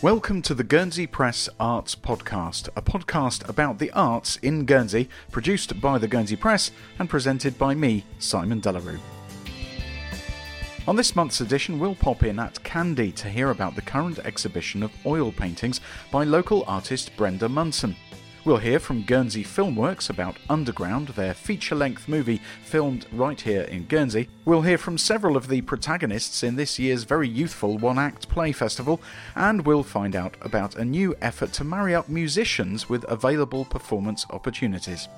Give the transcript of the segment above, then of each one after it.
Welcome to the Guernsey Press Arts Podcast, a podcast about the arts in Guernsey, produced by the Guernsey Press and presented by me, Simon De La Rue. On this month's edition, we'll pop in at Candie to hear about the current exhibition of oil paintings by local artist Brenda Munson. We'll hear from Guernsey Filmworks about Underground, their feature length movie filmed right here in Guernsey. We'll hear from several of the protagonists in this year's very youthful one act play festival, and we'll find out about a new effort to marry up musicians with available performance opportunities.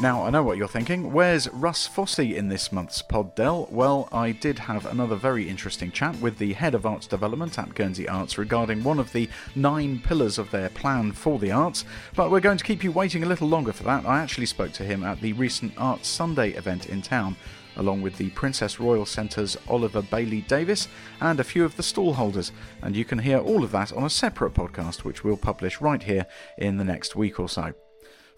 Now, I know what you're thinking. Where's Russ Fossey in this month's Pod Del? Well, I did have another very interesting chat with the head of arts development at Guernsey Arts regarding one of the nine pillars of their plan for the arts, but we're going to keep you waiting a little longer for that. I actually spoke to him at the recent Arts Sunday event in town along with the Princess Royal Centre's Oliver Bailey Davis and a few of the stallholders. And you can hear all of that on a separate podcast, which we'll publish right here in the next week or so.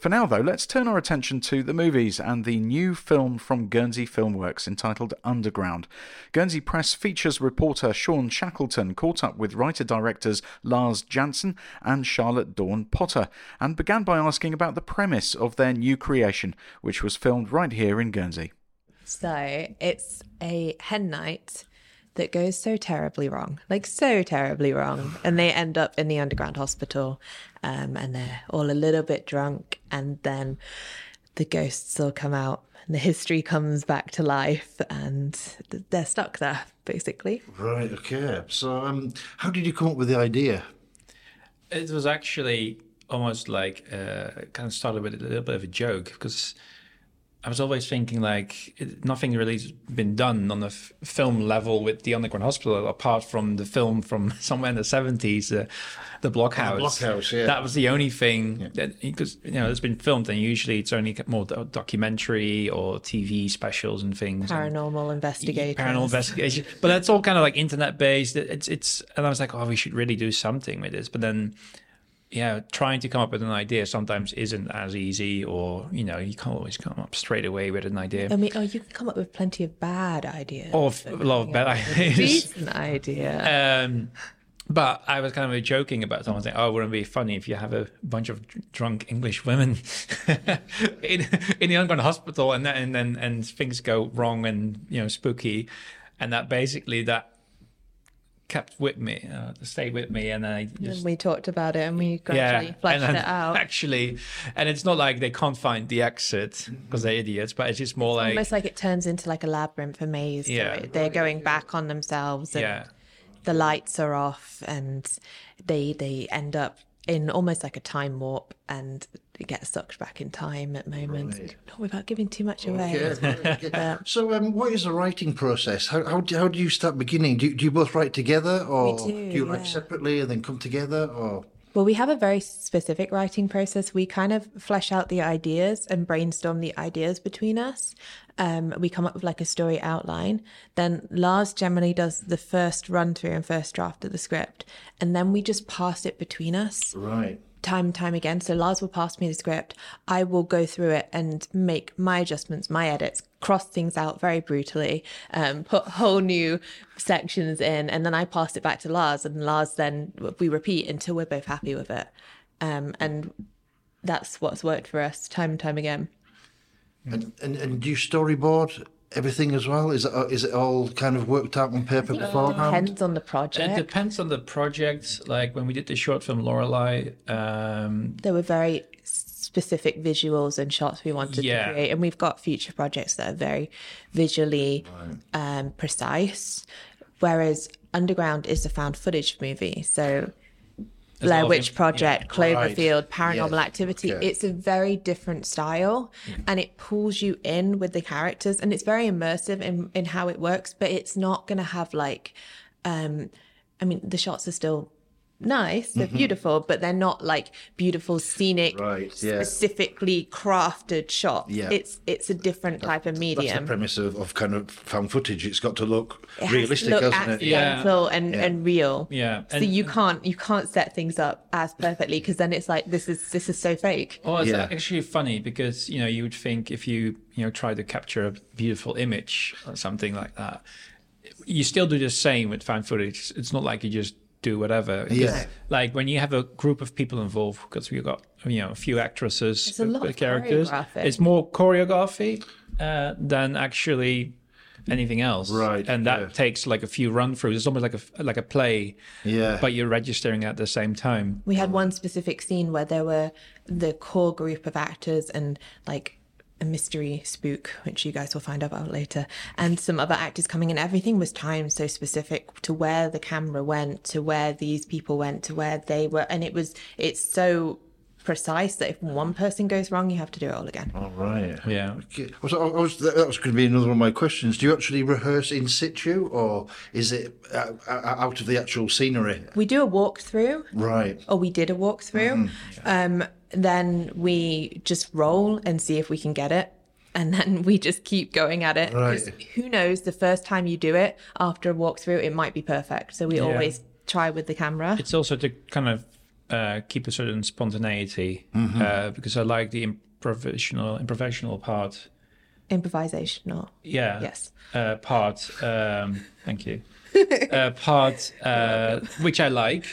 For now, though, let's turn our attention to the movies and the new film from Guernsey Filmworks entitled Underground. Guernsey Press features reporter Shaun Shackleton caught up with writer directors Lars Janssen and Charlotte Dawn Potter and began by asking about the premise of their new creation, which was filmed right here in Guernsey. So it's a hen night that goes so terribly wrong, like so terribly wrong. And they end up in the underground hospital um, and they're all a little bit drunk. And then the ghosts all come out and the history comes back to life and they're stuck there, basically. Right, okay. So, um, how did you come up with the idea? It was actually almost like uh, kind of started with a little bit of a joke because I was always thinking like it, nothing really has been done on a f- film level with the Underground Hospital apart from the film from somewhere in the seventies, uh, the Blockhouse. Oh, Blockhouse, yeah. That was the only thing yeah. that because you know it's been filmed and usually it's only more do- documentary or TV specials and things. Paranormal and, investigation. Paranormal investigation, but that's all kind of like internet based. It's it's and I was like, oh, we should really do something with this, but then yeah, trying to come up with an idea sometimes isn't as easy, or you know, you can't always come up straight away with an idea. I mean, oh, you can come up with plenty of bad ideas. Or a lot of bad ideas. Decent idea. Um, but I was kind of joking about someone saying, "Oh, wouldn't it be funny if you have a bunch of drunk English women in in the underground hospital, and then and then and things go wrong and you know spooky, and that basically that kept with me, uh, stayed with me, and I just, we talked about it and we gradually yeah, fleshed it out. Actually, and it's not like they can't find the exit because they're idiots, but it's just more like almost like it turns into like a labyrinth, a maze. Yeah, they're going back on themselves. And yeah, the lights are off, and they they end up in almost like a time warp and get sucked back in time at moments. Right. Not without giving too much away. Okay, okay. so, um, what is the writing process? How, how, do, how do you start beginning? Do, do you both write together or do, do, you yeah. write separately and then come together or? Well, we have a very specific writing process. We kind of flesh out the ideas and brainstorm the ideas between us. Um, we come up with like a story outline. Then Lars generally does the first run through and first draft of the script, and then we just pass it between us. Right time and time again. So Lars will pass me the script. I will go through it and make my adjustments, my edits, cross things out very brutally, um, put whole new sections in, and then I pass it back to Lars, and Lars then we repeat until we're both happy with it. Um, and that's what's worked for us time and time again. And, and, and do you storyboard everything as well? Is it uh, is it all kind of worked out on paper beforehand? It depends on the project. It depends on the project. Like when we did the short film Lorelei, um, there were very specific visuals and shots we wanted yeah. to create, and we've got future projects that are very visually right. um, precise. Whereas Underground is a found footage movie, so Blair Witch Project, yeah, Cloverfield, right. Paranormal yes. Activity. Okay. It's a very different style mm. and it pulls you in with the characters and it's very immersive in, in how it works, but it's not going to have like, um, I mean, the shots are still nice, they're mm-hmm. beautiful, but they're not like beautiful scenic, Right, yeah. specifically crafted shots. Yeah. It's it's a different type of medium That's the premise of, of kind of found footage. It's got to look It has to realistic, look hasn't it? Yeah. accidental and, Yeah. and real. Yeah, So and- you can't you can't set things up as perfectly because then it's like this is this is so fake. Well, it's Yeah. actually funny because you know you would think if you you know try to capture a beautiful image or something like that, you still do the same with found footage. It's not like you just do whatever. Yeah. Like when you have a group of people involved, because we've got you know a few actresses, It's a lot of characters. It's more choreography uh, than actually anything else. Right, and that yeah. takes like a few run throughs. It's almost like a like a play. Yeah. But you're registering at the same time. We had one specific scene where there were the core group of actors and like a mystery spook, which you guys will find out about later, and some other actors coming in. Everything was timed so specific to where the camera went, to where these people went, to where they were, and it was it's so precise that if one person goes wrong, you have to do it all again. All right. Yeah. Okay. Was, I was, that was going to be another one of my questions. Do you actually rehearse in situ, or is it out of the actual scenery? We do a walkthrough. Right. or we did a walkthrough. Um, then we just roll and see if we can get it. And then we just keep going at it. 'Cause Right. Who knows? The first time you do it after a walkthrough, it might be perfect. So we Yeah. always try with the camera. It's also to kind of uh, keep a certain spontaneity uh, because I like the improvisational improvisational part. Improvisational. Yeah. Yes. Uh, part. Um, thank you. uh, part uh, which I like.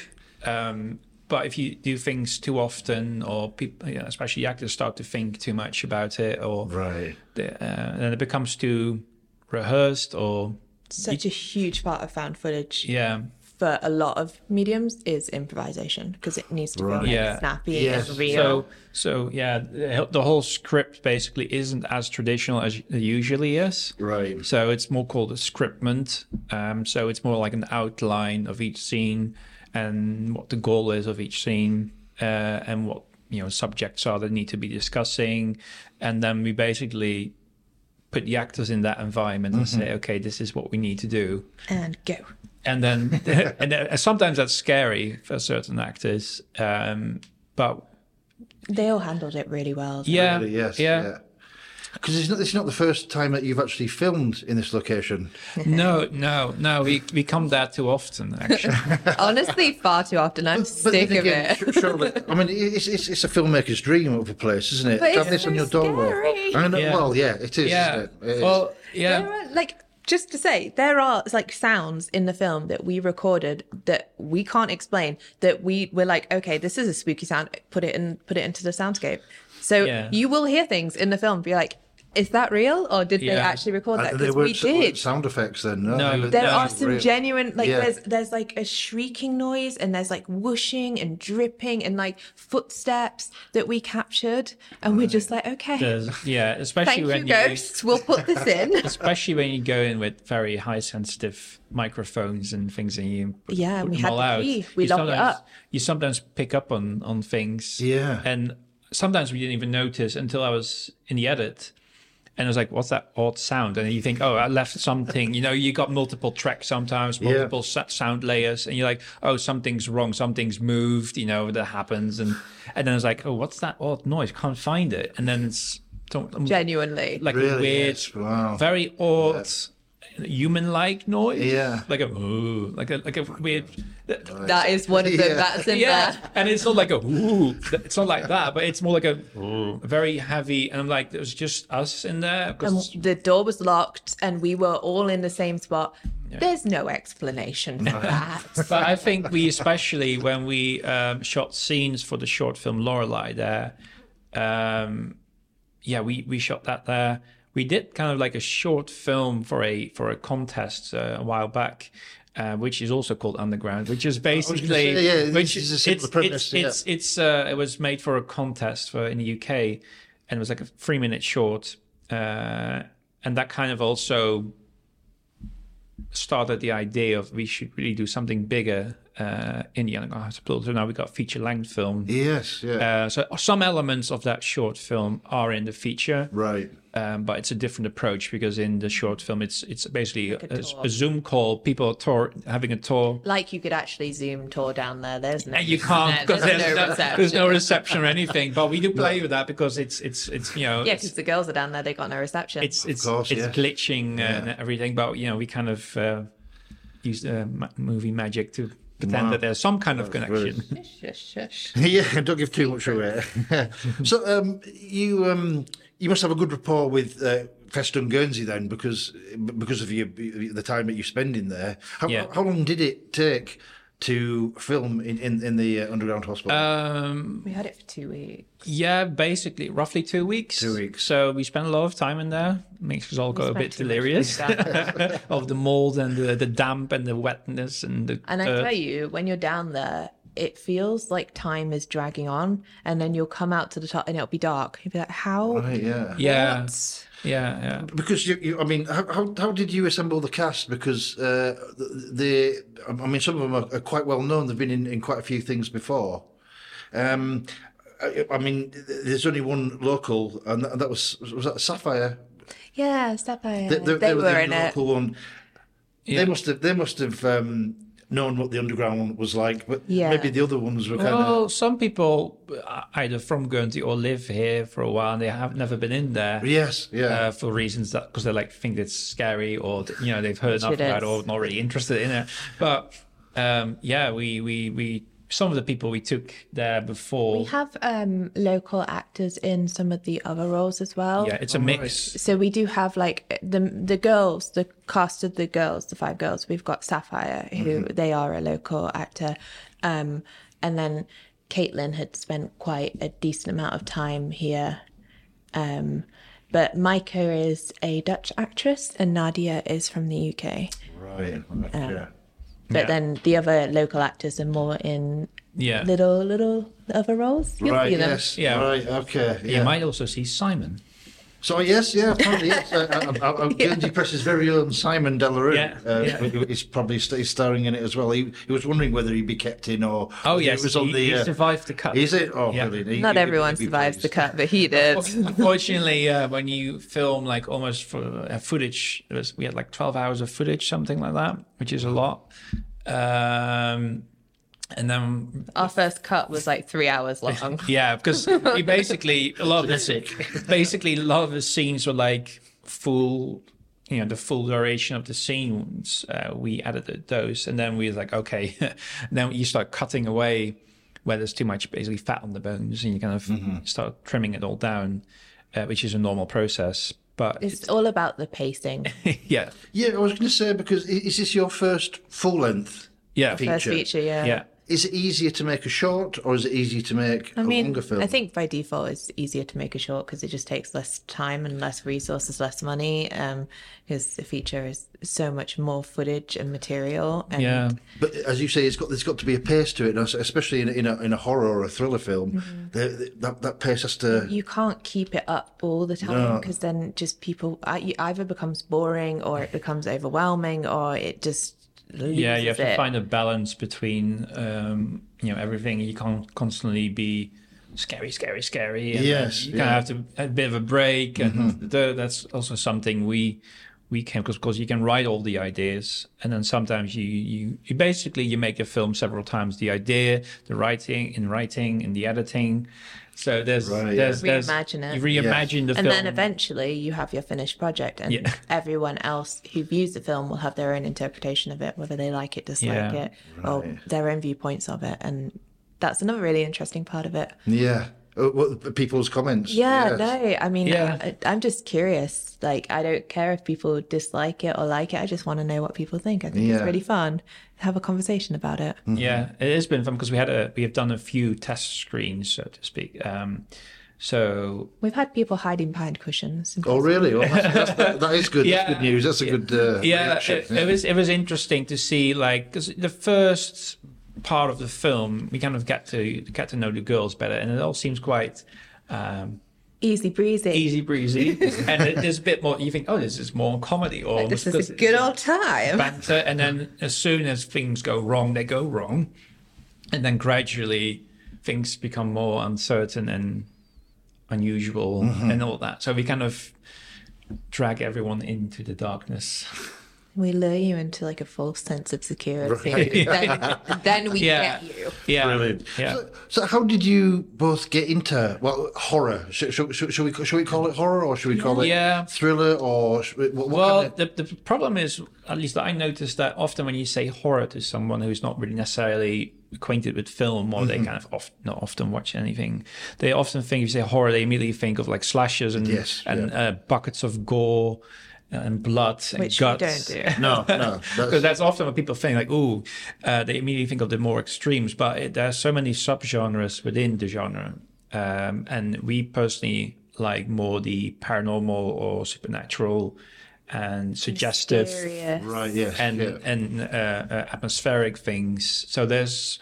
Um, but if you do things too often, or people, you know, especially actors, start to think too much about it, or Right. the, uh, then it becomes too rehearsed, or Such a huge part of found footage yeah, for a lot of mediums is improvisation because it needs to be Right. like, Yeah. snappy Yes. and real. So, so yeah, the, the whole script basically isn't as traditional as it usually is. Right. So it's more called a scriptment. Um, so it's more like an outline of each scene and what the goal is of each scene uh, and what you know subjects are that need to be discussing, and then we basically put the actors in that environment and say, okay, this is what we need to do and go. and then and then, sometimes that's scary for certain actors um but They all handled it really well. yeah Really, yes. yeah, Because it's not, it's not the first time that you've actually filmed in this location. no no no we we come there too often actually Honestly, far too often. I'm But sick then of it. sh- surely, I mean, it's, it's, it's a filmmaker's dream of a place, isn't it? But to have it's this on your doorway. scary. I know, Yeah. Well, yeah, it is. yeah Isn't it? It is. well There yeah are, like just to say there are like sounds in the film that we recorded that we can't explain that we we're like okay this is a spooky sound put it in put it into the soundscape so Yeah. you will hear things in the film be like is that real or did they actually record uh, that And because weren't, we did sound effects then. No, No, were- there No, are some real. genuine like Yeah. there's there's like a shrieking noise and there's like whooshing and dripping and like footsteps that we captured and we're just like okay There's- yeah especially thank you when ghosts we'll put this in especially when you go in with very high sensitive microphones and things and you put, Yeah, put we them had all the out key. We you locked it sometimes- up. you sometimes pick up on on things Yeah. and sometimes we didn't even notice until i was in the edit and I was like, "What's that odd sound?" And you think, "Oh, I left something." You know, you got multiple tracks sometimes, multiple sa- sound layers, and you're like, "Oh, something's wrong. Something's moved." You know, that happens, and and then I was like, "Oh, what's that odd noise? Can't find it." And then it's um, genuinely like a Really? weird, Yes. Wow. very odd, human-like noise. Yeah. like a ooh, like a like a weird. that is one of them Yeah. that's in Yeah, there and it's not like a ooh, it's not like that, but it's more like a very heavy. And I'm like, there's just us in there. and the door was locked and we were all in the same spot there's no explanation for that but I think we, especially when we um, shot scenes for the short film Lorelei, there, um, yeah, we we shot that there. We did kind of like a short film for a for a contest uh, a while back. Uh, which is also called Underground, which is basically say, yeah, which is a similar it's, premise, It's it's, it's uh, it was made for a contest for in the UK, and it was like a three minute short, uh, and that kind of also started the idea of we should really do something bigger uh, in the Underground Hospital. So now we got feature length film. Yes, yeah. Uh, so some elements of that short film are in the feature, right. um, but it's a different approach because in the short film it's it's basically Like a a, a Zoom call, people tour having a tour. Like you could actually zoom tour down there. There's no. And you can't no, because there's, there's, no no, reception. there's no reception or anything. But we do play with that because it's it's it's you know Yeah, because the girls are down there. They got no reception. it's it's, course, it's yes. glitching and everything. But you know we kind of uh, use uh, movie magic to pretend Wow. that there's some kind of connection. shush, shush. yeah, don't give too much away. so um, you um, you must have a good rapport with uh, Festung Guernsey then, because because of your the time that you spend in there. How, Yeah. how long did it take to film in in, in the uh, underground hospital? Um, We had it for two weeks. Yeah, basically, roughly two weeks. Two weeks. So we spent a lot of time in there. Makes us all go a bit delirious of the mold and the, the damp and the wetness and the. And I tell you, when you're down there, it feels like time is dragging on, and then you'll come out to the top, and it'll be dark. You'll be like, "How? right, yeah. yeah, What? Yeah, yeah. Because you, you I mean, how, how how did you assemble the cast? Because uh, the, I mean, some of them are, are quite well known. They've been in, in quite a few things before. Um, I, I mean, there's only one local, and that, that was was that Sapphire. Yeah, Sapphire. They, They, they, they were were the in it. one. Yeah. They must have they must have um, known what the underground one was like, but Yeah. maybe the other ones were kind of. Well, some people uh, either from Guernsey or live here for a while and they have never been in there. Yes, yeah. Uh, for reasons that because they like think it's scary or you know they've heard enough about it is. or not really interested in it. But um, yeah, we we we some of the people we took there before. We have um, local actors in some of the other roles as well. yeah, it's a mix. So we do have like the the girls, the cast of the girls, the five girls. We've got Sapphire, who they are a local actor, um, and then Caitlin had spent quite a decent amount of time here. Um, but Micah is a Dutch actress, and Nadia is from the UK. right. yeah. But Yeah. then the other local actors are more in Yeah. little little other roles. You'll Right. see them. Yes. Yeah. Right. Okay. You might also see Simon. So yes, yeah, apparently yes. Uh, uh, uh, uh, Guernsey Press's very own Simon De La Rue Yeah, uh, yeah. is probably st- is starring in it as well. He, he was wondering whether he'd be kept in or Oh whether yes, it was on he, the. he uh, survived the cut. is it? Oh, Yeah. brilliant. He- Not he- everyone he'd survives the cut, but he did. Unfortunately, uh, when you film like almost for uh, footage, it was, we had like 12 hours of footage, something like that, which is a lot. Um, and then Our first cut was like three hours long. Yeah, because we basically a lot of the basically a lot of the scenes were like full, you know, the full duration of the scenes. Uh, we edited those, and then we was like, okay, then you start cutting away where there's too much basically fat on the bones, and you kind of start trimming it all down, uh, which is a normal process. But It's all about the pacing. yeah, Yeah, I was going to say because is this your first full length? yeah, Feature. First feature, yeah. yeah. Is it easier to make a short or is it easier to make I a mean, longer film? I think by default it's easier to make a short because it just takes less time and less resources, less money. Because the feature is so much more footage and material. And Yeah, But as you say, it's got there's got to be a pace to it, especially in, a- in a in a horror or a thriller film. Mm-hmm. the- the- that that pace has to. you can't keep it up all the time because then just people uh, either becomes boring or it becomes overwhelming or it just loses yeah you have to find a balance between um you know everything. You can't constantly be scary scary scary and Yes, you kind yeah. of have to have a bit of a break and the, that's also something we we can because because you can write all the ideas and then sometimes you you you basically you make a film several times. The idea the writing in writing in the editing so there's Right, there's, there's Reimagine it. you reimagine the film, and then eventually you have your finished project and Yeah. everyone else who views the film will have their own interpretation of it whether they like it dislike Yeah. it or their own viewpoints of it and that's another really interesting part of it Yeah. Uh, what, people's comments. yeah Yes. no i mean Yeah. I, i'm just curious like i don't care if people dislike it or like it i just want to know what people think i think Yeah. it's really fun have a conversation about it Yeah, it has been fun because we had a we have done a few test screens, so to speak. Um, so we've had people hiding behind cushions Oh, really? Well, that's, that's, that, that is good. Yeah. That's good news. That's a good. Uh, yeah, reaction. it, it was it was interesting to see like because the first part of the film we kind of get to get to know the girls better, and it all seems quite um, easy breezy. easy breezy, and it, there's a bit more. You think, oh, this is more comedy, or this is a good old time. banter, and then as soon as things go wrong, they go wrong, and then gradually things become more uncertain and unusual mm-hmm. and all that. So we kind of drag everyone into the darkness. We lure you into like a false sense of security. Right. Then, then we Yeah. get you. Yeah, Brilliant. Yeah. So, so how did you both get into well horror? Should, should, should, should we should we call it horror or should we call it Yeah. thriller or we, what, what Well, kind of- the, the problem is, at least I noticed that often when you say horror to someone who's not really necessarily acquainted with film or Mm-hmm. they kind of oft, not often watch anything, they often think if you say horror, they immediately think of like slashers and Yes, and uh, buckets of gore and blood and Which we guts. don't do. no no Because that's, that's often what people think, like, ooh, uh, they immediately think of the more extremes, but it, there are so many subgenres within the genre. Um, and we personally like more the paranormal or supernatural and suggestive Mysterious. right yes and yeah. and uh, uh, atmospheric things. So there's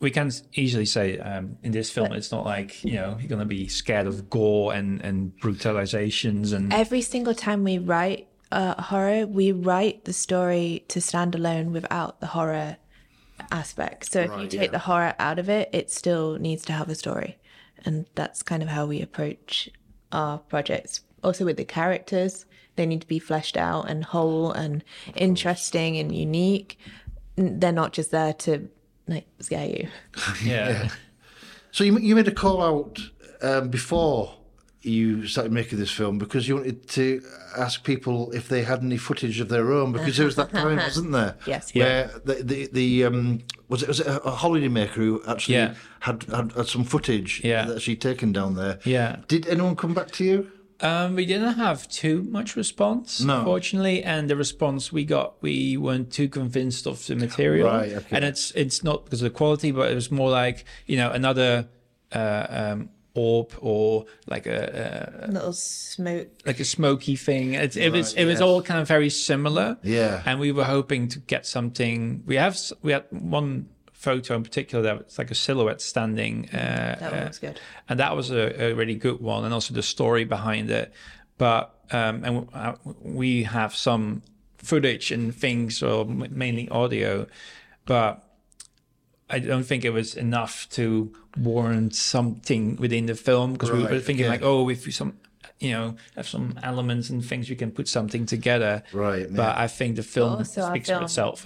we can easily say um, in this film it's not like you know you're gonna be scared of gore and and brutalizations and Every single time we write uh, horror, we write the story to stand alone without the horror aspect. So if you take yeah. the horror out of it, it still needs to have a story. And that's kind of how we approach our projects. Also with the characters, they need to be fleshed out and whole and interesting and unique. They're not just there to like scare you. yeah. So you you made a call out um, before you started making this film because you wanted to ask people if they had any footage of their own because there was that time, wasn't there? Yes. Where the the, the um, was it was it a holiday maker who actually Yeah. had, had had some footage Yeah. that she'd taken down there. Yeah. Did anyone come back to you? Um, we didn't have too much response, No. fortunately, and the response we got, we weren't too convinced of the material. Right, okay. And it's it's not because of the quality, but it was more like you know another uh, um, orb or like a, Little smoke. like a smoky thing. It, it was Right, it was all kind of very similar. Yeah. And we were hoping to get something. We have we had one photo in particular that was like a silhouette standing. Uh, That one uh, good. and that was a, a really good one, and also the story behind it. But um, and w- uh, we have some footage and things, or mainly audio, but I don't think it was enough to warrant something within the film because we were thinking okay. like, oh, if we some, you know, have some elements and things, we can put something together. Right, But I think the film also speaks film- for itself.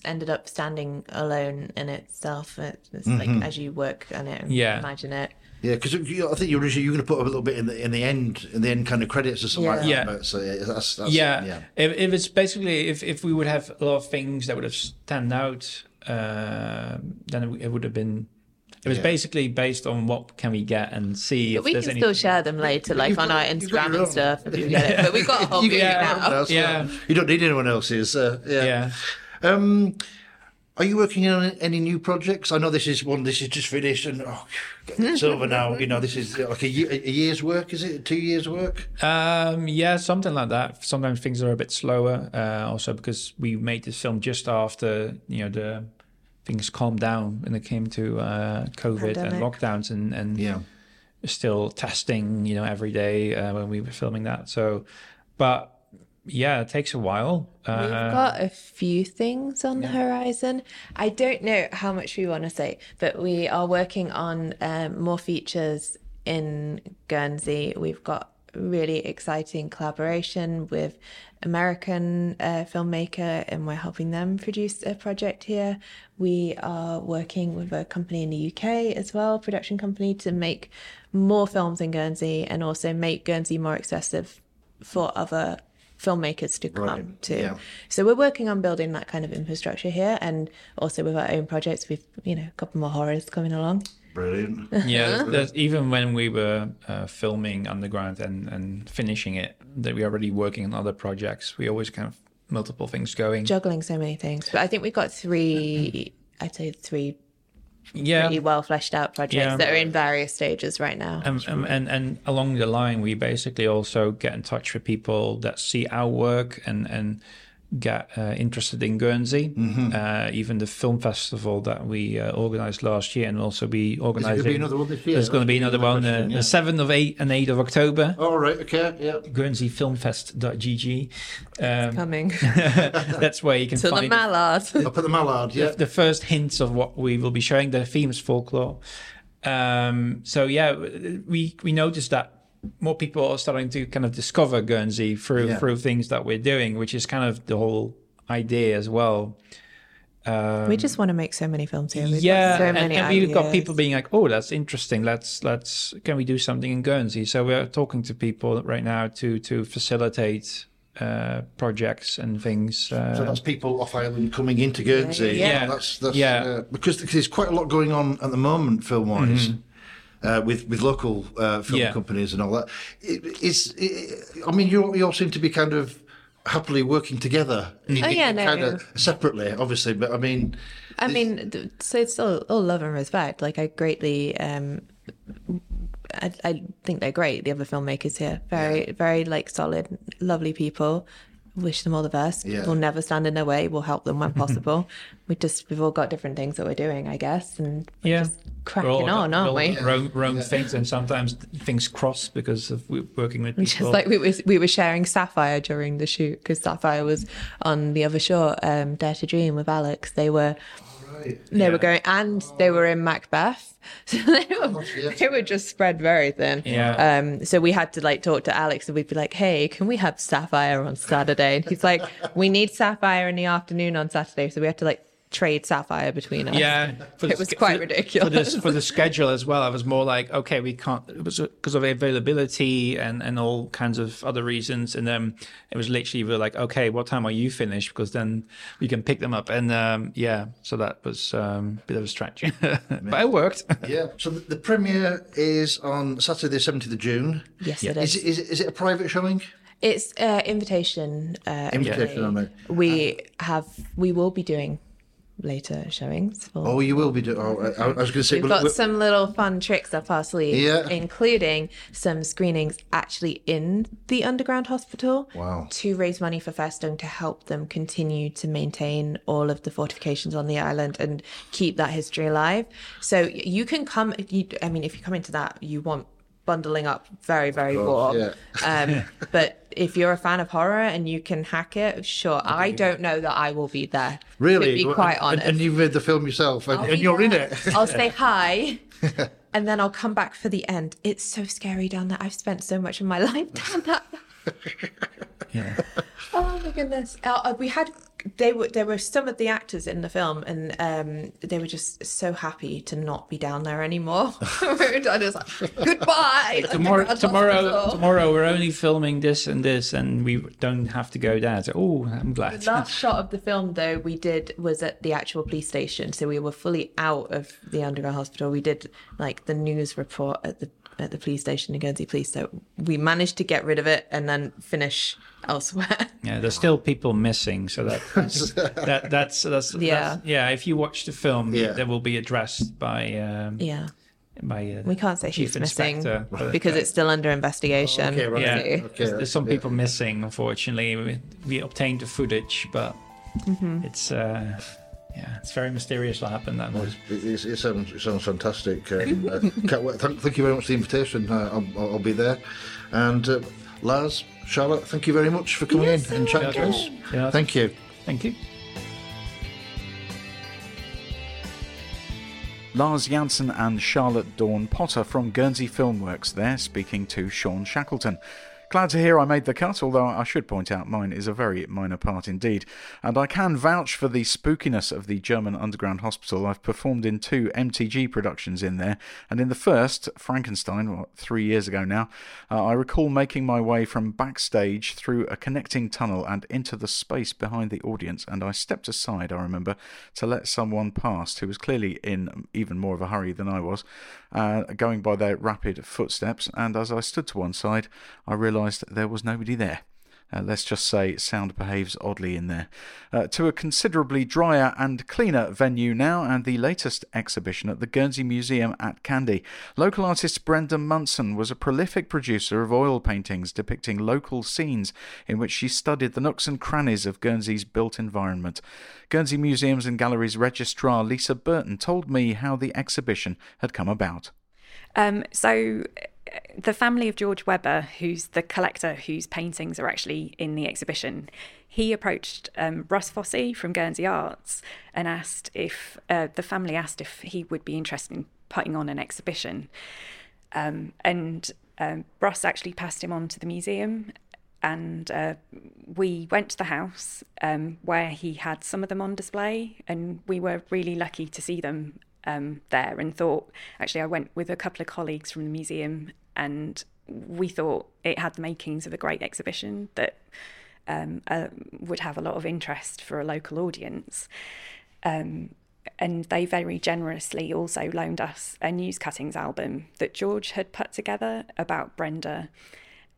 ended up standing alone in itself. It- It's like as you work on it, and Yeah. imagine it. Yeah, because I think you originally you were going to put up a little bit in the in the end in the end kind of credits or something like Yeah. that. But, so yeah, that's, that's yeah, yeah. If, if it's basically if, if we would have a lot of things that would have stand out, uh, then it, it would have been. It was Yeah. basically based on what can we get and see But if we can there's still anything. share them later, like You've on our Instagram and stuff if you get it. But we've got a whole You movie now. That's Yeah. right. You don't need anyone else's. Uh, yeah. Yeah. Um, are you working on any new projects? I know this is one. This is just finished, and oh, it's over now. You know, this is like a, year, a year's work. Is it two years' work? Um, yeah, something like that. Sometimes things are a bit slower. Uh, also because we made this film just after you know the things calmed down when it came to uh, COVID and lockdowns, and and Yeah. still testing, you know, every day uh, when we were filming that. So, but yeah, it takes a while. We've Uh, got a few things on the horizon. I don't know how much we want to say, but we are working on um, more features in Guernsey. We've got really exciting collaboration with American uh, filmmaker, and we're helping them produce a project here. We are working with a company in the UK as well, production company, to make more films in Guernsey and also make Guernsey more accessible for other filmmakers to come Right, to. yeah. So we're working on building that kind of infrastructure here, and also with our own projects, we've you know a couple more horrors coming along. Brilliant. yeah, there's, there's- even when we were uh, filming Underground and, and finishing it, that we were already working on other projects. We always kind of multiple things going. Juggling so many things, but I think we've got three. I'd say three yeah, pretty well fleshed out projects Yeah. that are in various stages right now. and, and, and and along the line, we basically also get in touch with people that see our work and and get uh, interested in Guernsey. Mm-hmm. Uh, even the film festival that we uh, organized last year and also be organizing. there going to be another one this year? There's going to be another one, my uh, question, yeah. the 7th of 8 and 8th of October. All right. Okay. Yeah. GuernseyFilmfest.gg. Um, Coming that's where you can to the find Mallard. Up at the Mallard. Yeah. the first hints of what we will be showing. The theme is folklore. Um, so yeah, we we noticed that more people are starting to kind of discover Guernsey through Yeah. through things that we're doing, which is kind of the whole idea as well. Um, we just want to make so many films here. We've got yeah, so and, many and we've got people being like, "Oh, that's interesting. Let's let's can we do something in Guernsey?" So we're talking to people right now to to facilitate uh, projects and things. Uh, So that's people off island coming into Guernsey. yeah, yeah. That's that's Yeah. uh, because there's quite a lot going on at the moment, film wise. Uh, with with local uh, film. Yeah. companies and all that, it, it's. It, I mean, you you all seem to be kind of happily working together. Oh, yeah, no. kind of separately, obviously. But I mean, I mean, so it's all, all love and respect. Like I greatly, um, I, I think they're great. The other filmmakers here, very, very like solid, lovely people. Wish them all the best. Yeah. We'll never stand in their way. We'll help them when possible. we just we've all got different things that we're doing, I guess, and we're yeah, just We're cracking all on, got- aren't we're we? all Roam, roam things, and sometimes things cross because of we- working with people. Just like we was we were sharing Sapphire during the shoot because Sapphire was on the other shore, um, Dare to Dream with Alex. They were right. they Yeah. were going and they were in Macbeth. So they were, yes. they were just spread very thin. Yeah. Um so we had to like talk to Alex and we'd be like, Hey, can we have Sapphire on Saturday? And he's like, We need Sapphire in the afternoon on Saturday. So we had to like trade Sapphire between us. yeah, for It was sch- quite for- ridiculous. For, this, for the schedule as well, I was more like, okay, we can't. It was because of availability and and all kinds of other reasons. And then it was literally we were like, okay, what time are you finished? Because then we can pick them up. And um, yeah, so that was um, a bit of a stretch, but it worked. Yeah. So the, the premiere is on Saturday, the seventeenth of June. Yes, Yeah. it Is is. it, is it, is it a private showing? It's uh, invitation. Uh, Invitation only. only. We have. We will be doing later showings. For, Oh, you will be doing. Oh, I, I was going to say. We've well, got some little fun tricks up our sleeve, Yeah. including some screenings actually in the underground hospital Wow. to raise money for Festung to help them continue to maintain all of the fortifications on the island and keep that history alive. So you can come. You, I mean, if you come into that, you want bundling up very, very warm. yeah. Um, but if you're a fan of horror and you can hack it, sure. I don't know that I will be there. Really? To be quite and, honest. and you've made the film yourself, and, and you're in it. I'll say hi. And then I'll come back for the end. It's so scary down there. I've spent so much of my life down there. yeah. Oh my goodness! Uh, uh, we had they were there were some of the actors in the film, and um, they were just so happy to not be down there anymore. I was like, goodbye. Tomorrow, tomorrow, tomorrow, we're only filming this and this, and we don't have to go there. So, oh, I'm glad. The last shot of the film, though, we did was at the actual police station, so we were fully out of the underground hospital. We did like the news report at the at the police station, the Guernsey Police. So we managed to get rid of it and then finish elsewhere. Yeah, there's still people missing, so that that's, that that's that's Yeah. that's- yeah. If you watch the film, Yeah. that will be addressed by um, yeah, by uh, we can't say chief who's missing inspector, but, because uh, it's still under investigation. Okay, right. yeah, Okay, there's, there's some yeah. people missing. Unfortunately, we, we obtained the footage, but Mm-hmm. it's uh, yeah, it's very mysterious what happened that night. It, it, it sounds it sounds fantastic. Um, uh. Thank, thank you very much for the invitation. Uh, I'll, I'll, I'll be there. And uh, Lars, Charlotte, thank you very much for coming Yes, in and chatting to us. Yeah. Thank you. Thank you. Lars Janssen and Charlotte Dawn Potter from Guernsey Filmworks there speaking to Shaun Shackleton. Glad to hear I made the cut, although I should point out mine is a very minor part indeed. And I can vouch for the spookiness of the German Underground Hospital. I've performed in two MTG productions in there, and in the first, Frankenstein, what, three years ago now, uh, I recall making my way from backstage through a connecting tunnel and into the space behind the audience, and I stepped aside, I remember, to let someone past who was clearly in even more of a hurry than I was, uh, going by their rapid footsteps, and as I stood to one side, I realised there was nobody there. Uh, let's just say sound behaves oddly in there. Uh, to a considerably drier and cleaner venue now, and the latest exhibition at the Guernsey Museum at Candie. Local artist Brenda Munson was a prolific producer of oil paintings depicting local scenes in which she studied the nooks and crannies of Guernsey's built environment. Guernsey Museums and Galleries Registrar Lisa Burton told me how the exhibition had come about. Um, so the family of George Webber, who's the collector whose paintings are actually in the exhibition, he approached um, Russ Fossey from Guernsey Arts and asked if uh, the family asked if he would be interested in putting on an exhibition. Um, and um, Russ actually passed him on to the museum, and uh, we went to the house um, where he had some of them on display, and we were really lucky to see them um, there and thought actually I went with a couple of colleagues from the museum and we thought it had the makings of a great exhibition that um, uh, would have a lot of interest for a local audience. Um, and they very generously also loaned us a news cuttings album that George had put together about Brenda,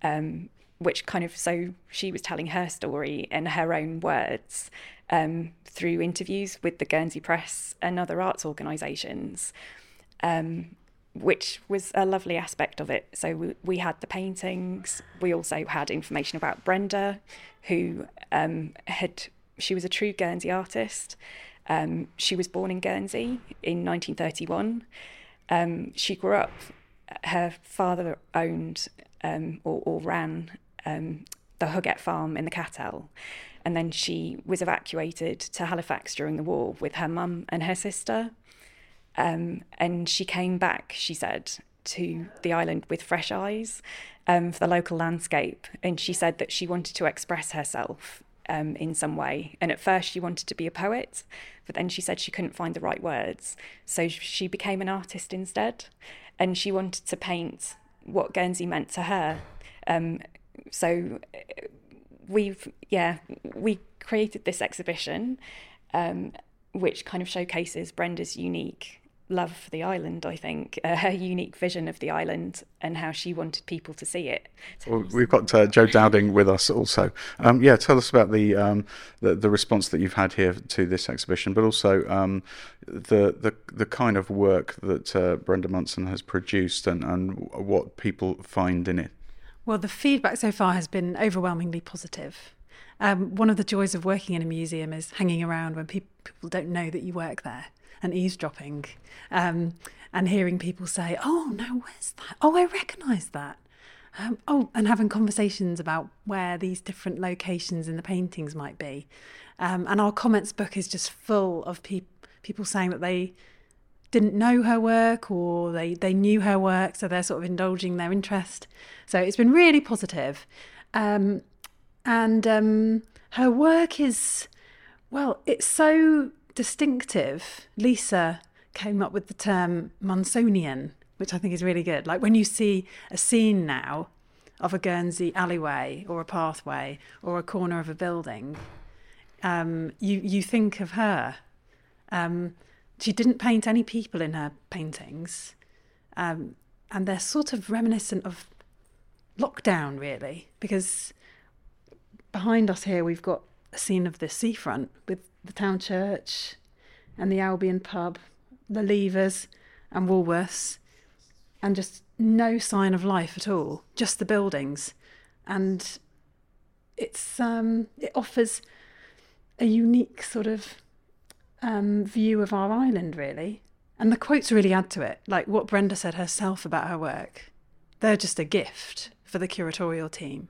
um, which kind of so she was telling her story in her own words um, through interviews with the Guernsey Press and other arts organisations, um, which was a lovely aspect of it. So we, we, had the paintings. We also had information about Brenda, who um, had she was a true Guernsey artist. Um, she was born in Guernsey in 1931. Um, she grew up. Her father owned um, or, or, ran the Huggett farm in the Castel and then she was evacuated to Halifax during the war with her mum and her sister. Um, and she came back, she said, to the island with fresh eyes um, for the local landscape. And she said that she wanted to express herself um, in some way. And at first, she wanted to be a poet, but then she said she couldn't find the right words. So she became an artist instead. And she wanted to paint what Guernsey meant to her. Um, so we've yeah we created this exhibition um, which kind of showcases Brenda's unique love for the island, I think, uh, her unique vision of the island and how she wanted people to see it. Well, we've got uh, Jo Dowding with us also. Um, yeah, tell us about the, um, the, the response that you've had here to this exhibition, but also um, the, the the kind of work that uh, Brenda Munson has produced and, and what people find in it. Well, the feedback so far has been overwhelmingly positive. Um, one of the joys of working in a museum is hanging around when pe- people don't know that you work there and eavesdropping um, and hearing people say, Oh, no, where's that? Oh, I recognise that. Um, oh, and having conversations about where these different locations in the paintings might be. Um, and our comments book is just full of pe- people saying that they didn't know her work or they, they knew her work, so they're sort of indulging their interest. So it's been really positive. Um, and um, her work is, well, it's so distinctive. Lisa came up with the term Munsonian, which I think is really good. Like when you see a scene now of a Guernsey alleyway or a pathway or a corner of a building, um, you you think of her. Um, she didn't paint any people in her paintings, um, and they're sort of reminiscent of lockdown, really, because behind us here we've got a scene of the seafront with the town church and the Albion pub, the Levers and Woolworths, and just no sign of life at all, just the buildings, and it's um, it offers a unique sort of um, view of our island, really. And the quotes really add to it, like what Brenda said herself about her work. They're just a gift for the curatorial team.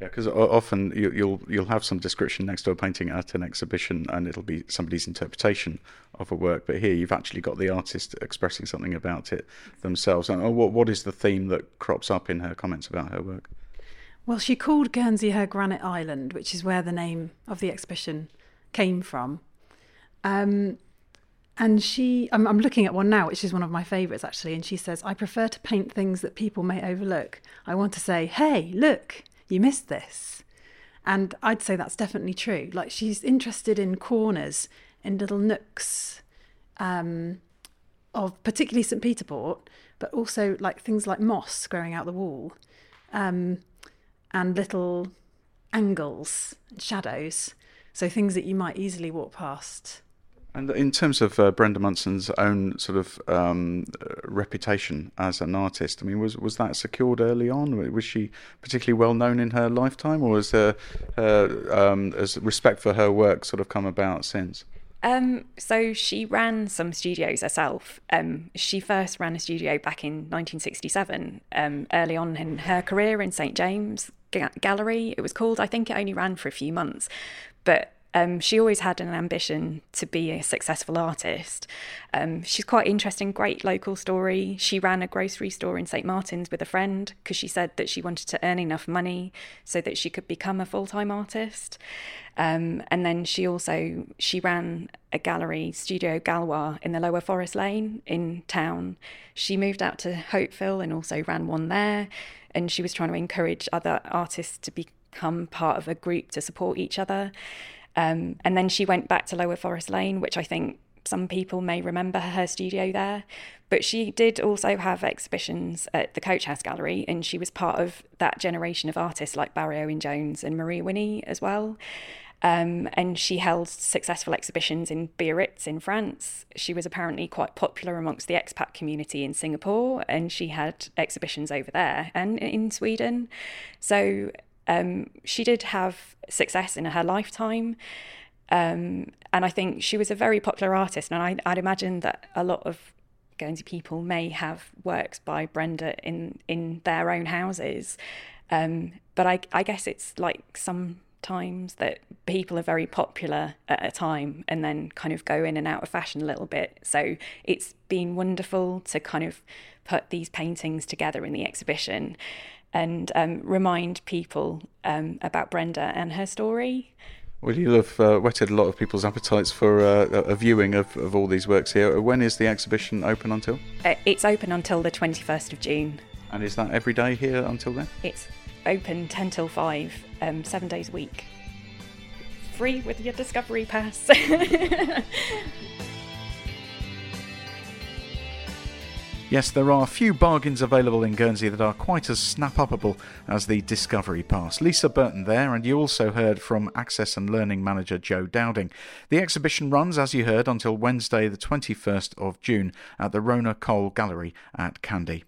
Yeah, because often you, will you'll have some description next to a painting at an exhibition, and it'll be somebody's interpretation of a work. But here, you've actually got the artist expressing something about it themselves. And what what is the theme that crops up in her comments about her work? Well, she called Guernsey her granite island, which is where the name of the exhibition came from. Um, and she, I'm, I'm, looking at one now, which is one of my favourites actually. And she says, I prefer to paint things that people may overlook. I want to say, hey, look, you missed this. And I'd say that's definitely true. Like she's interested in corners, in little nooks um, of particularly St. Peter Port, but also like things like moss growing out the wall um, and little angles, and shadows, so things that you might easily walk past. And in terms of uh, Brenda Munson's own sort of um, reputation as an artist, I mean, was was that secured early on? Was she particularly well known in her lifetime, or has her, her um, has respect for her work sort of come about since? Um, so she ran some studios herself. Um, she first ran a studio back in 1967, um, early on in her career in St James Gallery. It was called. I think it only ran for a few months, but um, she always had an ambition to be a successful artist. Um, she's quite interesting, great local story. She ran a grocery store in St Martin's with a friend because she said that she wanted to earn enough money so that she could become a full time artist. Um, and then she also she ran a gallery, Studio Galois, in the Lower Forest Lane in town. She moved out to Hopeville and also ran one there. And she was trying to encourage other artists to become part of a group to support each other. Um, and then she went back to Lower Forest Lane, which I think some people may remember her studio there. But she did also have exhibitions at the Coach House Gallery, and she was part of that generation of artists like Barry Owen Jones and Marie Winnie as well. Um, and she held successful exhibitions in Biarritz in France. She was apparently quite popular amongst the expat community in Singapore, and she had exhibitions over there and in Sweden. So um, she did have success in her lifetime. Um, and I think she was a very popular artist. And I, would imagine that a lot of Guernsey people may have works by Brenda in, in their own houses. Um, but I, I guess it's like sometimes that people are very popular at a time and then kind of go in and out of fashion a little bit. So it's been wonderful to kind of put these paintings together in the exhibition and um, remind people um, about Brenda and her story. Well, you'll have uh, whetted a lot of people's appetites for uh, a viewing of, of all these works here. When is the exhibition open until? Uh, it's open until the 21st of June. And is that every day here until then? It's open 10 till 5, um, seven days a week. Free with your Discovery Pass. Yes, there are a few bargains available in Guernsey that are quite as snap upable as the Discovery Pass. Lisa Burton there, and you also heard from Access and Learning Manager Jo Dowding. The exhibition runs, as you heard, until Wednesday, the 21st of June at the Rona Cole Gallery at Candie.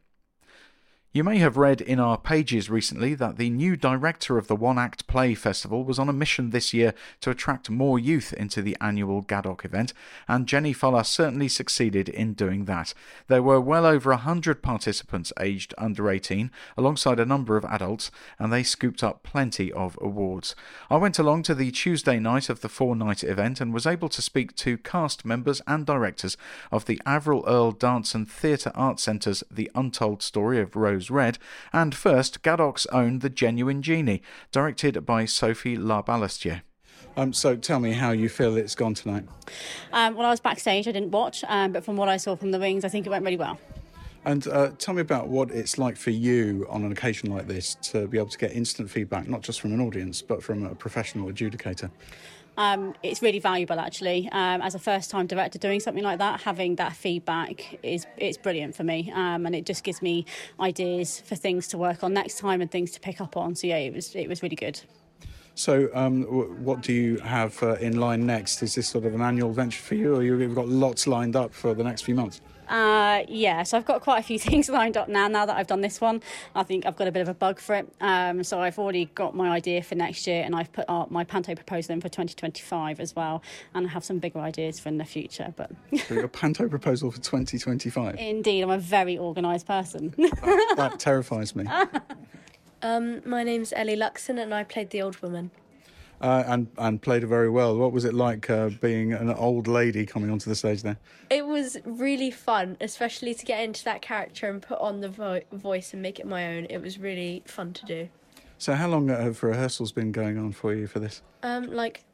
You may have read in our pages recently that the new director of the One Act Play Festival was on a mission this year to attract more youth into the annual GADOC event, and Jenny Fuller certainly succeeded in doing that. There were well over a hundred participants aged under 18, alongside a number of adults, and they scooped up plenty of awards. I went along to the Tuesday night of the four night event and was able to speak to cast members and directors of the Avril Earl Dance and Theatre Arts Centre's The Untold Story of Rose Red, and first, GADOC's own The Genuine Genie, directed by Sophie Larbalestier. Um, so tell me how you feel it's gone tonight. Um, well, I was backstage, I didn't watch, um, but from what I saw from the wings, I think it went really well. And uh, tell me about what it's like for you on an occasion like this to be able to get instant feedback, not just from an audience, but from a professional adjudicator. Um, it's really valuable actually. Um, as a first time director doing something like that, having that feedback is it's brilliant for me, um, and it just gives me ideas for things to work on next time and things to pick up on. So yeah, it was it was really good. So, um, what do you have uh, in line next? Is this sort of an annual venture for you, or you've got lots lined up for the next few months? Uh, yeah, so I've got quite a few things lined up now. Now that I've done this one, I think I've got a bit of a bug for it. Um, so I've already got my idea for next year, and I've put up my Panto proposal in for 2025 as well, and I have some bigger ideas for in the future. But so your Panto proposal for 2025? Indeed, I'm a very organised person. that, that terrifies me. um, my name's Ellie Luxon, and I played the old woman uh, and and played it very well. What was it like uh, being an old lady coming onto the stage there? It was really fun, especially to get into that character and put on the vo- voice and make it my own. It was really fun to do. So, how long have rehearsals been going on for you for this? Um, like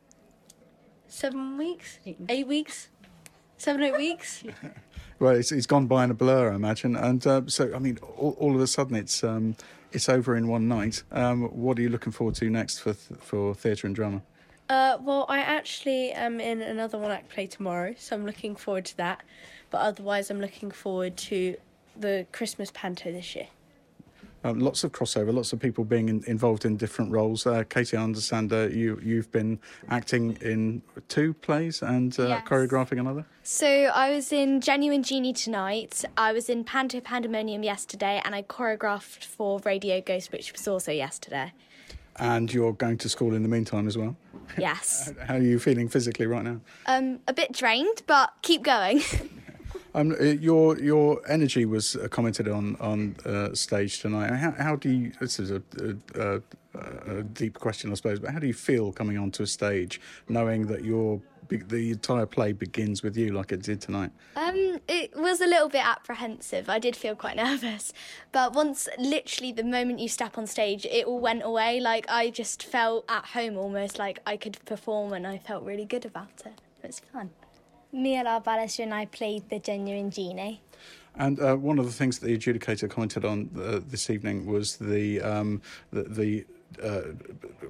seven weeks, eight weeks, seven eight weeks. well, it's, it's gone by in a blur, I imagine. And uh, so, I mean, all, all, of a sudden, it's um, it's over in one night. Um, what are you looking forward to next for th- for theatre and drama? Uh, well, I actually am in another one act play tomorrow, so I'm looking forward to that. But otherwise, I'm looking forward to the Christmas panto this year. Um, lots of crossover, lots of people being in, involved in different roles. Uh, Katie, I understand uh, you you've been acting in two plays and uh, Yes. choreographing another. So I was in Genuine Genie tonight. I was in Panto Pandemonium yesterday, and I choreographed for Radio Ghost, which was also yesterday. And you're going to school in the meantime as well. Yes. How are you feeling physically right now? Um, a bit drained, but keep going. Um, uh, your your energy was uh, commented on on uh, stage tonight. How, how do you? This is a, a, a, a deep question, I suppose. But how do you feel coming onto a stage, knowing that your the entire play begins with you, like it did tonight? Um, it was a little bit apprehensive. I did feel quite nervous. But once, literally, the moment you step on stage, it all went away. Like, I just felt at home almost, like I could perform, and I felt really good about it. It was fun. Mia Ballister and I played the genuine genie. And uh, one of the things that the adjudicator commented on uh, this evening was the um, the, the uh,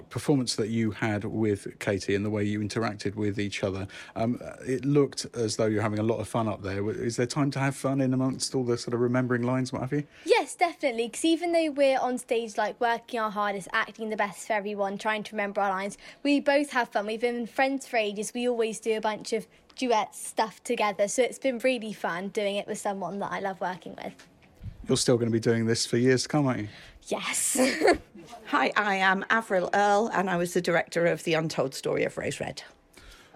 performance that you had with Katie and the way you interacted with each other. Um, it looked as though you're having a lot of fun up there. Is there time to have fun in amongst all the sort of remembering lines, what have you? Yes, definitely. Because even though we're on stage, like working our hardest, acting the best for everyone, trying to remember our lines, we both have fun. We've been friends for ages. We always do a bunch of duet stuff together. So it's been really fun doing it with someone that I love working with. You're still going to be doing this for years to come, aren't you? Yes. Hi, I am Avril Earl, and I was the director of The Untold Story of Rose Red.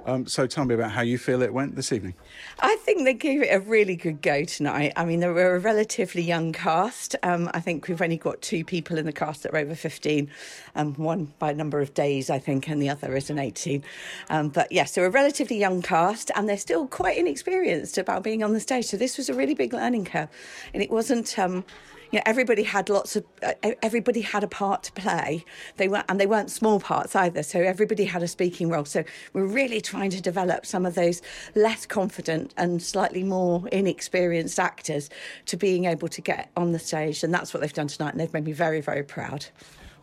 Um, so tell me about how you feel it went this evening. I think they gave it a really good go tonight. I mean, they were a relatively young cast. Um, I think we've only got two people in the cast that are over 15, um, one by number of days, I think, and the other is an 18. Um, but yes, they're a relatively young cast, and they're still quite inexperienced about being on the stage. So this was a really big learning curve. And it wasn't. You know, everybody had lots of uh, everybody had a part to play. They were and they weren't small parts either. So everybody had a speaking role. So we're really trying to develop some of those less confident and slightly more inexperienced actors to being able to get on the stage. And that's what they've done tonight. And they've made me very very proud.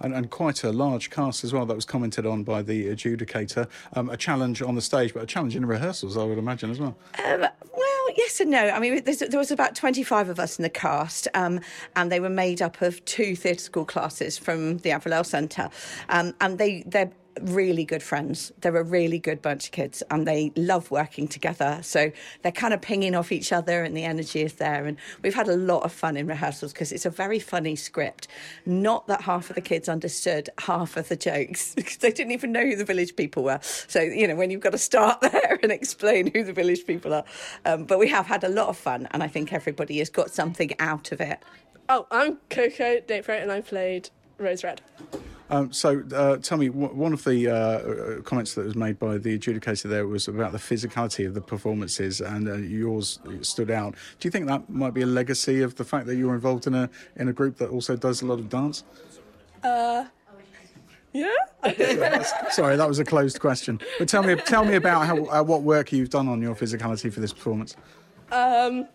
And, and quite a large cast as well that was commented on by the adjudicator. Um, a challenge on the stage, but a challenge in rehearsals, I would imagine as well. Um, well, yes and no. I mean, there was about 25 of us in the cast, um, and they were made up of two theatre school classes from the Avril Centre. Um, and they, they're really good friends. They're a really good bunch of kids and they love working together. So they're kind of pinging off each other and the energy is there. And we've had a lot of fun in rehearsals because it's a very funny script. Not that half of the kids understood half of the jokes because they didn't even know who the village people were. So, you know, when you've got to start there and explain who the village people are. Um, but we have had a lot of fun and I think everybody has got something out of it. Oh, I'm Coco Datefrey and I played Rose Red. Um, so, uh, tell me, w- one of the uh, comments that was made by the adjudicator there was about the physicality of the performances, and uh, yours stood out. Do you think that might be a legacy of the fact that you were involved in a in a group that also does a lot of dance? Uh, yeah. Sorry, that was a closed question. But tell me, tell me about how uh, what work you've done on your physicality for this performance. Um,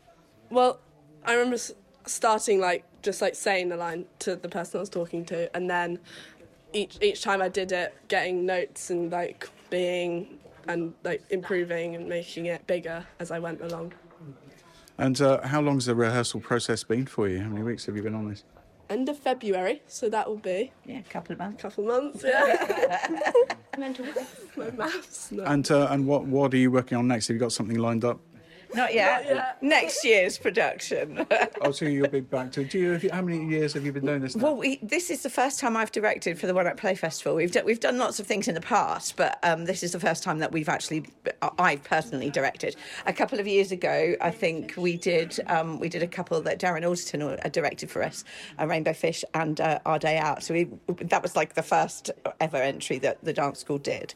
well, I remember starting like just like saying the line to the person I was talking to, and then each each time I did it, getting notes and like being and like improving and making it bigger as I went along. And uh, how long has the rehearsal process been for you? How many weeks have you been on this? End of February, so that will be yeah, a couple of months. A couple of months, yeah. Mental My maths. No. And uh, and what what are you working on next? Have you got something lined up? Not yet. Next year's production. Oh, so you'll be back to. Do you? Have you how many years have you been doing this? Now? Well, we, this is the first time I've directed for the One Act Play Festival. We've done, we've done lots of things in the past, but um, this is the first time that we've actually, I've personally directed. A couple of years ago, I think we did um, we did a couple that Darren Alderton uh, directed for us, uh, Rainbow Fish and uh, Our Day Out. So we, that was like the first ever entry that the dance school did.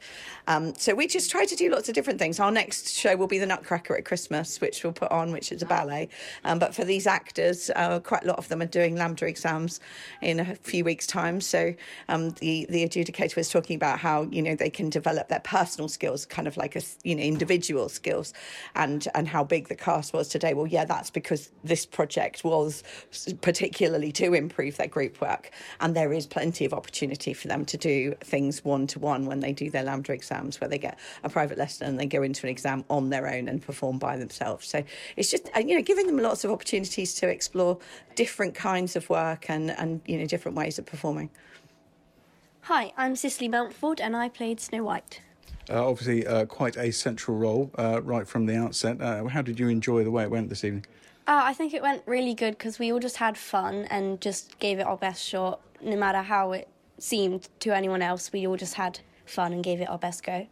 Um, so we just try to do lots of different things. Our next show will be the Nutcracker at Christmas, which we'll put on, which is a ballet. Um, but for these actors, uh, quite a lot of them are doing LAMDA exams in a few weeks' time. So um, the the adjudicator was talking about how you know they can develop their personal skills, kind of like a you know individual skills, and and how big the cast was today. Well, yeah, that's because this project was particularly to improve their group work, and there is plenty of opportunity for them to do things one to one when they do their LAMDA exams, where they get a private lesson and they go into an exam on their own and perform by themselves. So it's it's just uh, you know giving them lots of opportunities to explore different kinds of work and and you know different ways of performing. Hi, I'm Cicely Mountford, and I played Snow White. Uh, obviously, uh, quite a central role uh, right from the outset. Uh, how did you enjoy the way it went this evening? Uh, I think it went really good because we all just had fun and just gave it our best shot, no matter how it seemed to anyone else. We all just had fun and gave it our best go.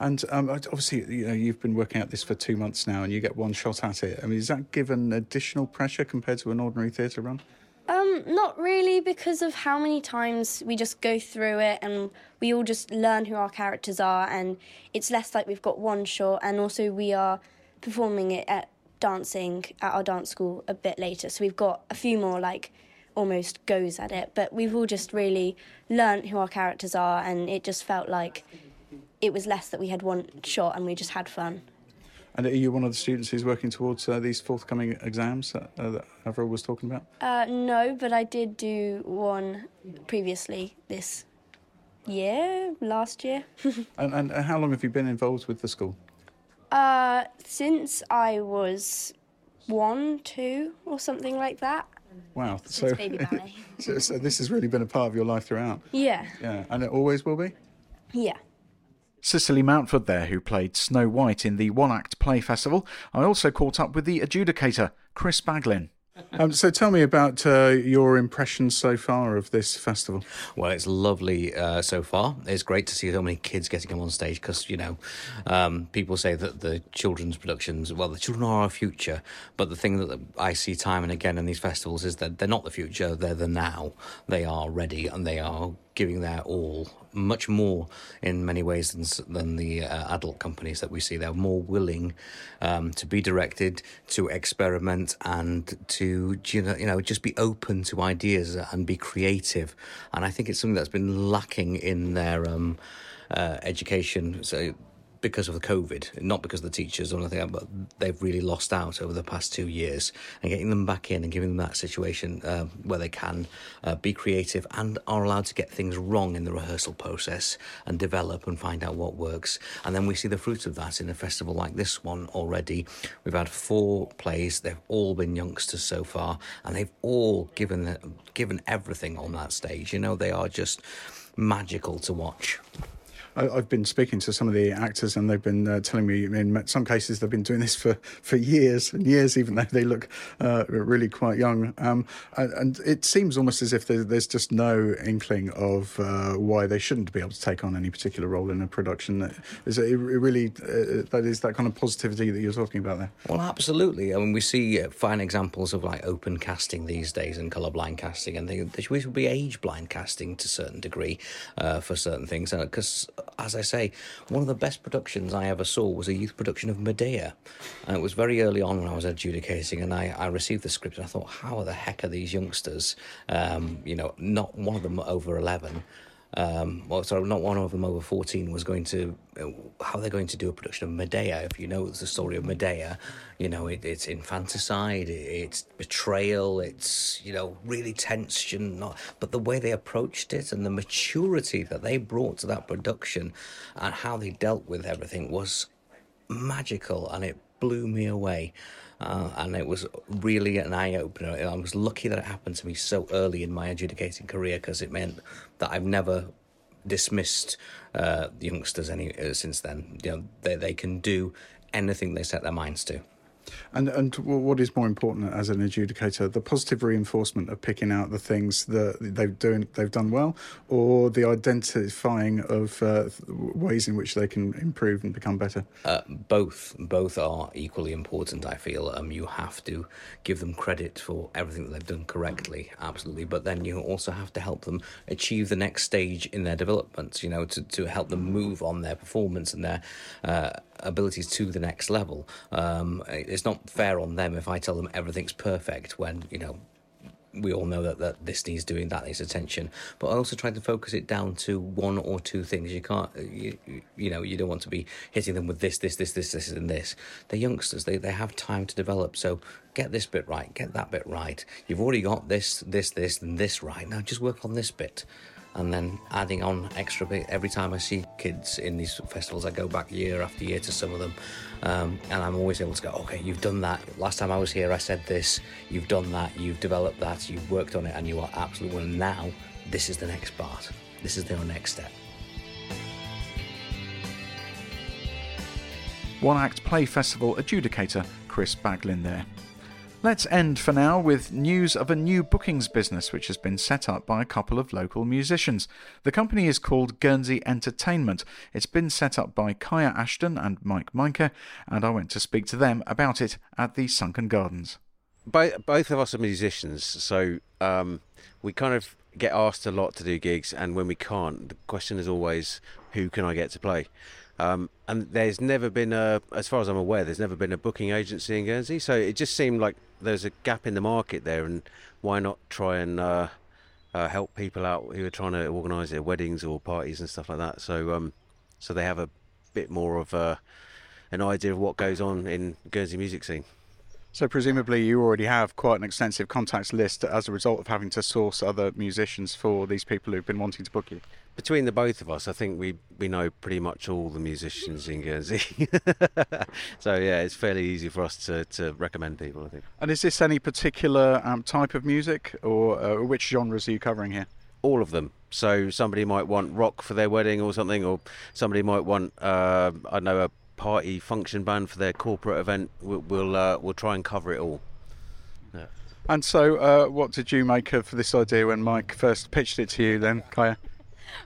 And um, obviously, you know, you've been working at this for two months now, and you get one shot at it. I mean, is that given additional pressure compared to an ordinary theatre run? Um, not really, because of how many times we just go through it and we all just learn who our characters are, and it's less like we've got one shot, and also we are performing it at dancing at our dance school a bit later, so we've got a few more like almost goes at it, but we've all just really learnt who our characters are, and it just felt like it was less that we had one shot and we just had fun. And are you one of the students who's working towards uh, these forthcoming exams that, uh, that Avril was talking about? Uh, no, but I did do one previously this year, last year. and, and how long have you been involved with the school? Uh, since I was one, two, or something like that. Wow. So, so, so, this has really been a part of your life throughout. Yeah. Yeah, and it always will be. Yeah. Cicely Mountford there, who played Snow White in the One Act Play Festival. I also caught up with the adjudicator, Chris Baglin. Um, so tell me about uh, your impressions so far of this festival. Well, it's lovely uh, so far. It's great to see so many kids getting them on stage because, you know, um, people say that the children's productions, well, the children are our future, but the thing that I see time and again in these festivals is that they're not the future, they're the now. They are ready and they are giving their all much more in many ways than, than the uh, adult companies that we see. They're more willing um, to be directed, to experiment, and to you know, you know just be open to ideas and be creative. And I think it's something that's been lacking in their um, uh, education. So because of the COVID, not because of the teachers or anything, but they've really lost out over the past two years. And getting them back in and giving them that situation uh, where they can uh, be creative and are allowed to get things wrong in the rehearsal process and develop and find out what works. And then we see the fruits of that in a festival like this one already. We've had four plays; they've all been youngsters so far, and they've all given given everything on that stage. You know, they are just magical to watch. I, have been speaking to some of the actors, and they've been uh, telling me in some cases they've been doing this for, for years and years, even though they look uh, really quite young. Um, and it seems almost as if there's just no inkling of uh, why they shouldn't be able to take on any particular role in a production. Is it really uh, that is that kind of positivity that you're talking about there? Well, absolutely. I mean, we see uh, fine examples of like open casting these days and colorblind casting, and they, they should be age blind casting to a certain degree uh, for certain things because as I say, one of the best productions I ever saw was a youth production of Medea. And it was very early on when I was adjudicating, and I, I received the script, and I thought, how the heck are these youngsters? Um, you know, not one of them over 11 um, well, sorry, not one of them over 14 was going to, uh, how they're going to do a production of Medea. If you know it's the story of Medea, you know, it, it's infanticide, it, it's betrayal, it's, you know, really tension. Not, but the way they approached it and the maturity that they brought to that production and how they dealt with everything was magical and it blew me away. Uh, and it was really an eye opener. I was lucky that it happened to me so early in my adjudicating career because it meant that I've never dismissed uh, youngsters any uh, since then. You know, they they can do anything they set their minds to. And and what is more important as an adjudicator, the positive reinforcement of picking out the things that they've doing they've done well, or the identifying of uh, ways in which they can improve and become better. Uh, both both are equally important. I feel um, you have to give them credit for everything that they've done correctly, absolutely. But then you also have to help them achieve the next stage in their development. You know, to to help them move on their performance and their uh, abilities to the next level. Um, it's not fair on them if I tell them everything's perfect when you know we all know that, that this needs doing, that needs attention. But I also try to focus it down to one or two things. You can't, you, you know, you don't want to be hitting them with this, this, this, this, this, and this. They're youngsters. They they have time to develop. So get this bit right, get that bit right. You've already got this, this, this, and this right. Now just work on this bit and then adding on extra bit every time I see kids in these festivals. I go back year after year to some of them, um, and I'm always able to go, okay, you've done that. Last time I was here, I said this. You've done that. You've developed that. You've worked on it, and you are absolutely. Well, now this is the next part. This is the next step. One Act Play Festival adjudicator Chris Baglin there. Let's end for now with news of a new bookings business which has been set up by a couple of local musicians. The company is called Guernsey Entertainment. It's been set up by Kiya Ashton and Mike Meinke, and I went to speak to them about it at the Sunken Gardens. Both, both of us are musicians, so um, we kind of get asked a lot to do gigs, and when we can't, the question is always, who can I get to play? Um, and there's never been a, as far as I'm aware, there's never been a booking agency in Guernsey. So it just seemed like there's a gap in the market there, and why not try and uh, uh, help people out who are trying to organise their weddings or parties and stuff like that. So um, so they have a bit more of a, uh, an idea of what goes on in Guernsey music scene. So presumably you already have quite an extensive contacts list as a result of having to source other musicians for these people who've been wanting to book you. Between the both of us, I think we, we know pretty much all the musicians in Guernsey. so yeah, it's fairly easy for us to, to recommend people. I think. And is this any particular um, type of music, or uh, which genres are you covering here? All of them. So somebody might want rock for their wedding or something, or somebody might want uh, I know a party function band for their corporate event. We'll we'll, uh, we'll try and cover it all. Yeah. And so, uh, what did you make of this idea when Mike first pitched it to you? Then, Kiya.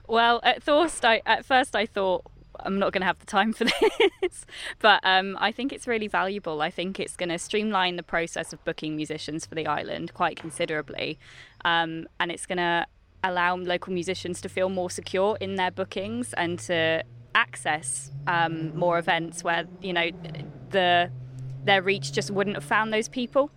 Well, at first, I at first I thought I'm not going to have the time for this, but um, I think it's really valuable. I think it's going to streamline the process of booking musicians for the island quite considerably, um, and it's going to allow local musicians to feel more secure in their bookings and to access um, more events where you know the their reach just wouldn't have found those people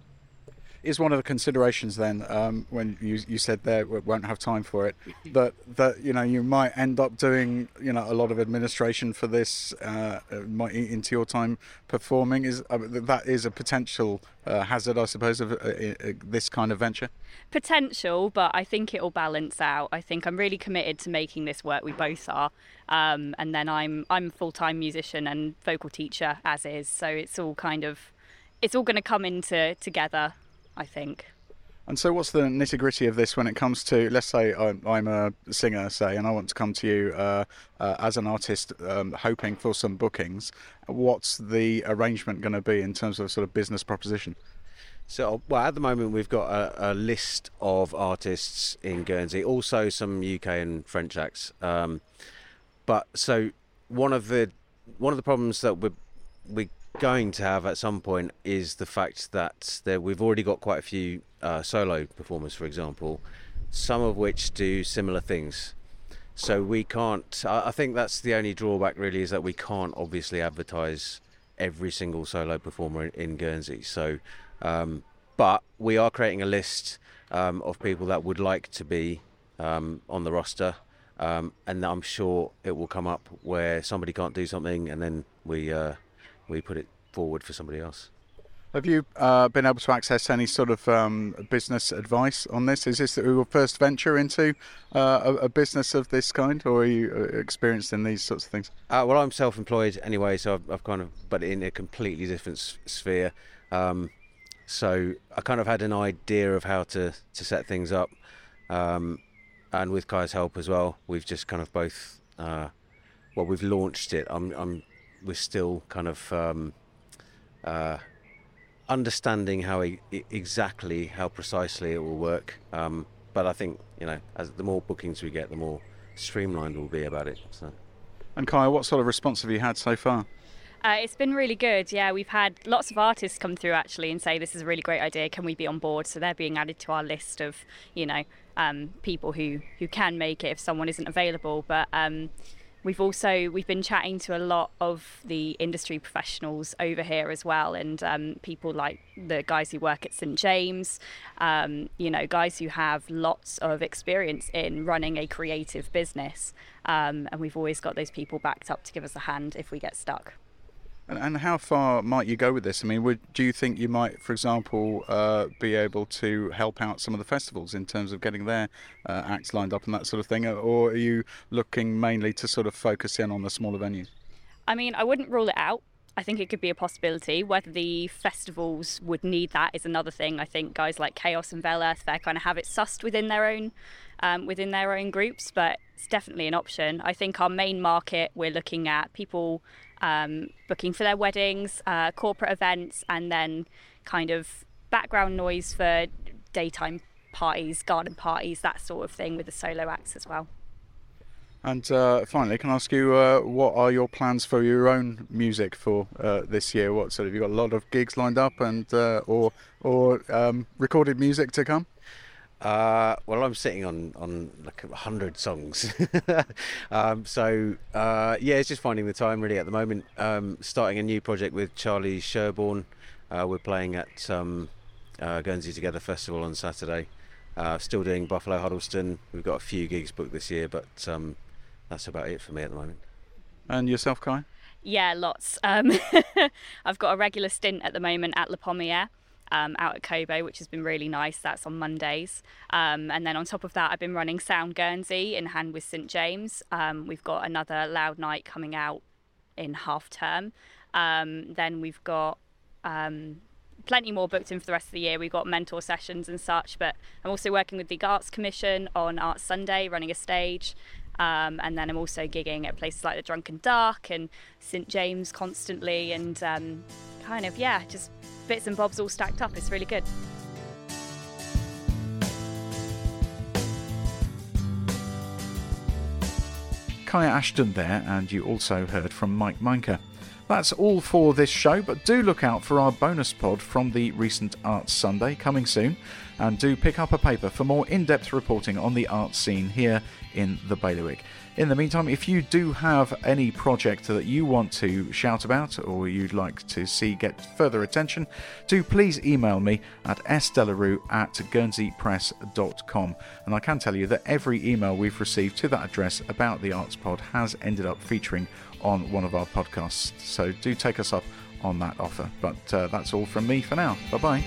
is one of the considerations then um, when you, you said there we won't have time for it that that you know you might end up doing you know a lot of administration for this uh, might eat into your time performing. Is uh, that is a potential uh, hazard I suppose of uh, uh, this kind of venture? Potential but I think it will balance out. I think I'm really committed to making this work. We both are. Um, and then I'm I'm a full-time musician and vocal teacher as is. So it's all kind of it's all going to come into together I think. And so, what's the nitty gritty of this when it comes to, let's say, I'm, a singer, say, and I want to come to you uh, uh, as an artist, um, hoping for some bookings. What's the arrangement going to be in terms of sort of business proposition? So, well, at the moment, we've got a, a list of artists in Guernsey, also some UK and French acts. Um, but so, one of the one of the problems that we we going to have at some point is the fact that there, we've already got quite a few uh, solo performers, for example, some of which do similar things. So we can't. I think that's the only drawback, really, is that we can't obviously advertise every single solo performer in, in Guernsey. So, um, but we are creating a list um, of people that would like to be um, on the roster. Um, and I'm sure it will come up where somebody can't do something, and then we uh, we put it forward for somebody else. Have you uh, been able to access any sort of um, business advice on this? Is this your first venture into uh, a, a, business of this kind, or are you uh, experienced in these sorts of things? Uh, well, I'm self-employed anyway, so I've, I've, kind of, but in a completely different sphere. Um, so I kind of had an idea of how to to set things up, um, and with Kai's help as well, we've just kind of both. Uh, well, we've launched it. I'm, I'm we're still kind of um, uh, understanding how e- exactly how precisely it will work. Um, but I think you know, as the more bookings we get, the more streamlined we'll be about it. So. And Kiya, what sort of response have you had so far? Uh, it's been really good. Yeah, we've had lots of artists come through actually and say this is a really great idea. Can we be on board? So they're being added to our list of, you know, um, people who who can make it if someone isn't available. But um, We've also we've been chatting to a lot of the industry professionals over here as well, and um, people like the guys who work at St James, um, you know, guys who have lots of experience in running a creative business, um, and we've always got those people backed up to give us a hand if we get stuck. And, and how far might you go with this? I mean, would do you think you might, for example, uh, be able to help out some of the festivals in terms of getting their uh, acts lined up and that sort of thing, or are you looking mainly to sort of focus in on the smaller venues? I mean, I wouldn't rule it out. I think it could be a possibility. Whether the festivals would need that is another thing. I think guys like Chaos and Vale Earth Fair kind of have it sussed within their own um, within their own groups, but it's definitely an option. I think our main market we're looking at people um, booking for their weddings, uh, corporate events, and then kind of background noise for daytime parties, garden parties, that sort of thing with the solo acts as well. And uh, finally, can I ask you uh, what are your plans for your own music for uh, this year? What sort of you got a lot of gigs lined up and uh, or or um, recorded music to come? Uh, well, I'm sitting on on like a hundred songs, um, so uh, yeah, it's just finding the time really at the moment. Um, starting a new project with Charlie Sherborne. we're playing at um, Guernsey Together Festival on Saturday. still doing Buffalo Huddleston. We've got a few gigs booked this year, but um, that's about it for me at the moment. And yourself, Kai? Yeah, lots. Um, I've got a regular stint at the moment at La Pommiere. Um, out at Cobo, which has been really nice. That's on Mondays. Um, and then on top of that, I've been running Sound Guernsey in hand with St James. Um, we've got another Loud Night coming out in half term. Um, then we've got um, plenty more booked in for the rest of the year. We've got mentor sessions and such, but I'm also working with the Arts Commission on Arts Sunday, running a stage. Um, and then I'm also gigging at places like the Drunken Duck and St James constantly, and um, kind of yeah, just bits and bobs all stacked up. It's really good. Kiya Ashton there, and you also heard from Mike Meinke. That's all for this show, but do look out for our bonus pod from the recent Arts Sunday coming soon, and do pick up a paper for more in depth reporting on the art scene here in the Bailiwick. In the meantime, if you do have any project that you want to shout about or you'd like to see get further attention, do please email me at sdelarue at guernseypress.com. And I can tell you that every email we've received to that address about the Arts Pod has ended up featuring on one of our podcasts. So do take us up on that offer. But uh, that's all from me for now. Bye bye.